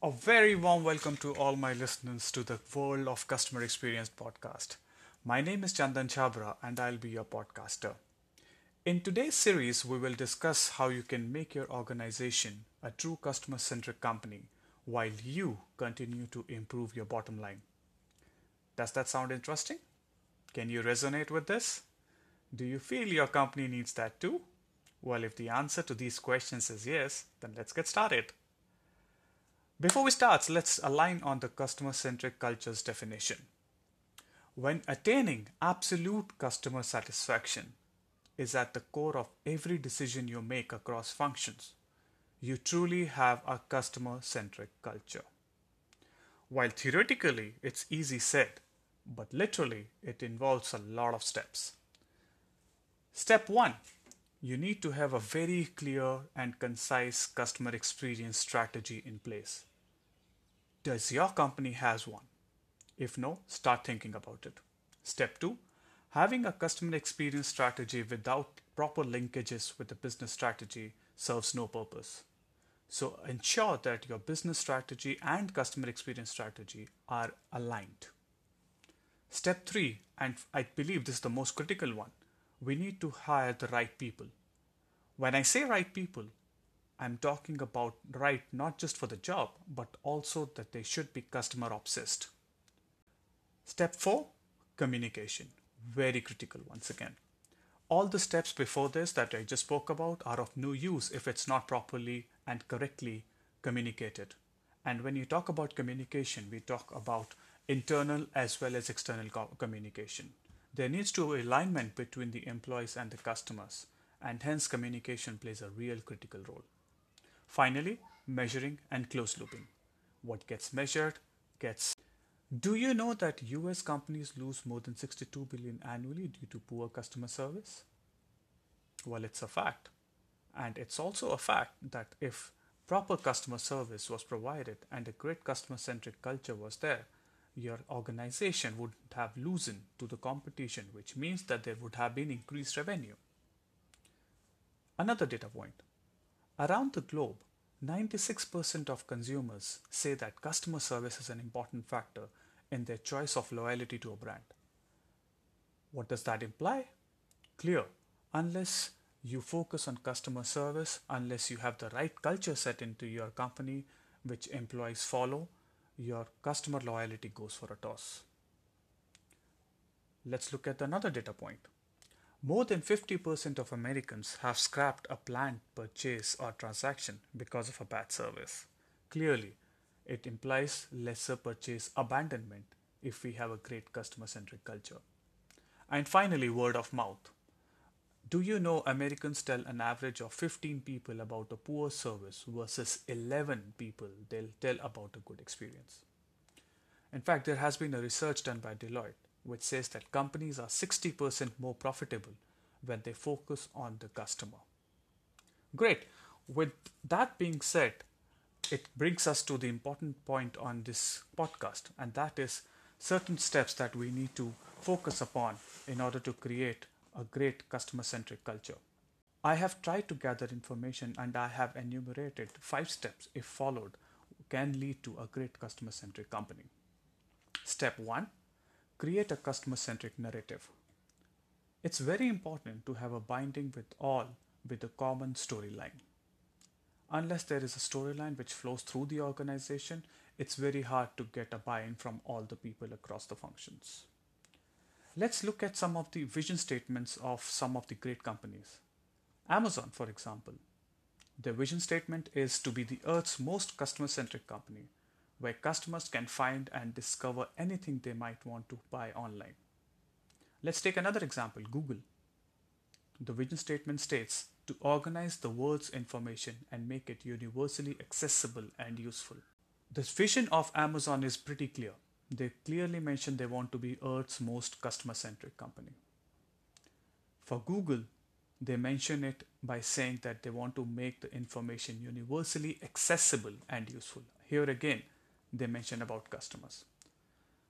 A very warm welcome to all my listeners to the World of Customer Experience podcast. My name is Chandan Chabra and I'll be your podcaster. In today's series, we will discuss how you can make your organization a true customer centric company while you continue to improve your bottom line. Does that sound interesting? Can you resonate with this? Do you feel your company needs that too? Well, if the answer to these questions is yes, then let's get started. Before we start, let's align on the customer centric culture's definition. When attaining absolute customer satisfaction is at the core of every decision you make across functions, you truly have a customer centric culture. While theoretically it's easy said, but literally it involves a lot of steps. Step 1 You need to have a very clear and concise customer experience strategy in place. Does your company has one? If no, start thinking about it. Step 2 Having a customer experience strategy without proper linkages with the business strategy serves no purpose. So ensure that your business strategy and customer experience strategy are aligned. Step 3 and I believe this is the most critical one we need to hire the right people. When I say right people, I'm talking about right not just for the job, but also that they should be customer obsessed. Step 4 Communication. Very critical once again. All the steps before this that I just spoke about are of no use if it's not properly and correctly communicated. And when you talk about communication, we talk about internal as well as external co- communication. There needs to be alignment between the employees and the customers, and hence communication plays a real critical role. Finally, measuring and close looping. What gets measured gets. Do you know that US companies lose more than 62 billion annually due to poor customer service? Well, it's a fact. And it's also a fact that if proper customer service was provided and a great customer centric culture was there, your organization would have loosened to the competition, which means that there would have been increased revenue. Another data point around the globe, 96% of consumers say that customer service is an important factor in their choice of loyalty to a brand. What does that imply? Clear. Unless you focus on customer service, unless you have the right culture set into your company, which employees follow, your customer loyalty goes for a toss. Let's look at another data point. More than 50% of Americans have scrapped a planned purchase or transaction because of a bad service. Clearly, it implies lesser purchase abandonment if we have a great customer centric culture. And finally, word of mouth. Do you know Americans tell an average of 15 people about a poor service versus 11 people they'll tell about a good experience? In fact, there has been a research done by Deloitte which says that companies are 60% more profitable when they focus on the customer. Great. With that being said, it brings us to the important point on this podcast, and that is certain steps that we need to focus upon in order to create a great customer centric culture. I have tried to gather information and I have enumerated five steps, if followed, can lead to a great customer centric company. Step one create a customer centric narrative. It's very important to have a binding with all with a common storyline. Unless there is a storyline which flows through the organization, it's very hard to get a buy in from all the people across the functions. Let's look at some of the vision statements of some of the great companies. Amazon, for example. Their vision statement is to be the Earth's most customer centric company, where customers can find and discover anything they might want to buy online. Let's take another example Google. The vision statement states to organize the world's information and make it universally accessible and useful. The vision of Amazon is pretty clear they clearly mention they want to be Earth's most customer centric company. For Google, they mention it by saying that they want to make the information universally accessible and useful. Here again, they mention about customers.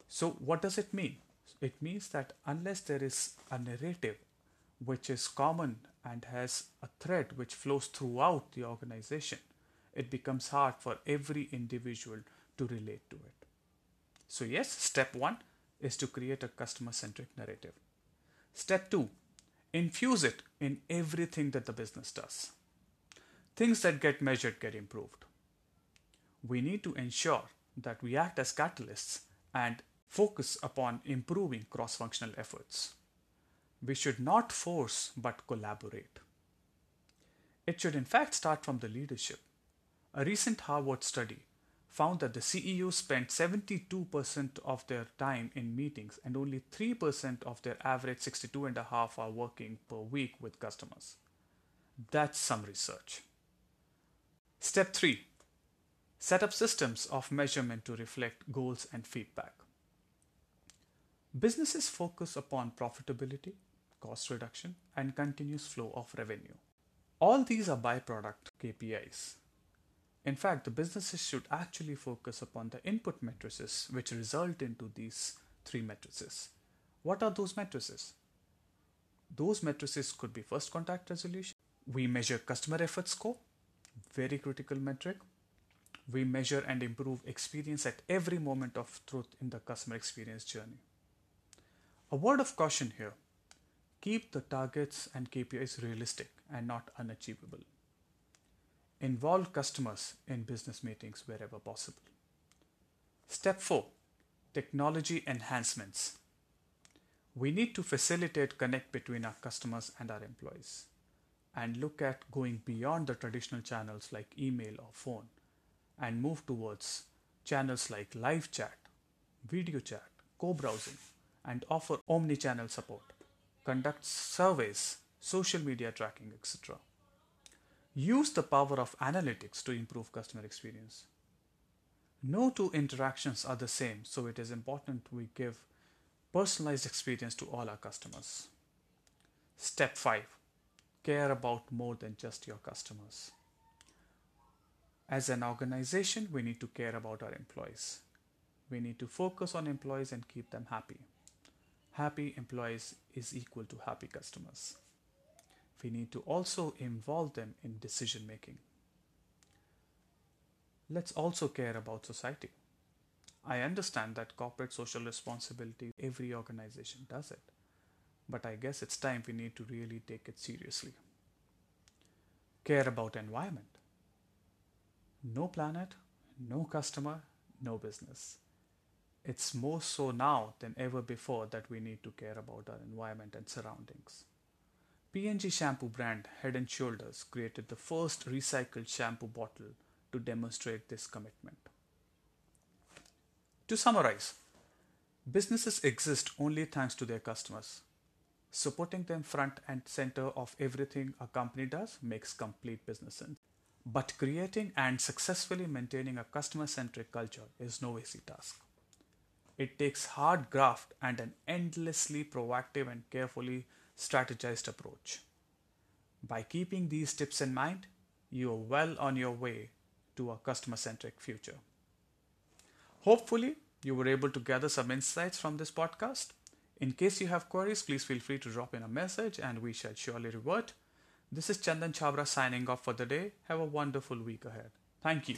So, what does it mean? It means that unless there is a narrative which is common and has a thread which flows throughout the organization, it becomes hard for every individual to relate to it. So, yes, step one is to create a customer centric narrative. Step two, infuse it in everything that the business does. Things that get measured get improved. We need to ensure that we act as catalysts and focus upon improving cross functional efforts. We should not force but collaborate. It should, in fact, start from the leadership. A recent Harvard study found that the CEOs spent 72% of their time in meetings and only 3% of their average 62 and a half hour working per week with customers. That's some research. Step 3 Set up systems of measurement to reflect goals and feedback. Businesses focus upon profitability, cost reduction, and continuous flow of revenue. All these are byproduct KPIs. In fact, the businesses should actually focus upon the input matrices which result into these three matrices. What are those matrices? Those matrices could be first contact resolution. We measure customer effort score, very critical metric. We measure and improve experience at every moment of truth in the customer experience journey. A word of caution here keep the targets and KPIs realistic and not unachievable. Involve customers in business meetings wherever possible. Step 4 Technology enhancements. We need to facilitate connect between our customers and our employees and look at going beyond the traditional channels like email or phone and move towards channels like live chat, video chat, co browsing, and offer omni channel support, conduct surveys, social media tracking, etc. Use the power of analytics to improve customer experience. No two interactions are the same, so it is important we give personalized experience to all our customers. Step 5 Care about more than just your customers. As an organization, we need to care about our employees. We need to focus on employees and keep them happy. Happy employees is equal to happy customers. We need to also involve them in decision making. Let's also care about society. I understand that corporate social responsibility, every organization does it. But I guess it's time we need to really take it seriously. Care about environment no planet, no customer, no business. It's more so now than ever before that we need to care about our environment and surroundings. P&G shampoo brand Head and Shoulders created the first recycled shampoo bottle to demonstrate this commitment. To summarize, businesses exist only thanks to their customers. Supporting them front and center of everything a company does makes complete business sense. But creating and successfully maintaining a customer centric culture is no easy task. It takes hard graft and an endlessly proactive and carefully strategized approach. By keeping these tips in mind, you are well on your way to a customer centric future. Hopefully, you were able to gather some insights from this podcast. In case you have queries, please feel free to drop in a message and we shall surely revert. This is Chandan Chabra signing off for the day. Have a wonderful week ahead. Thank you.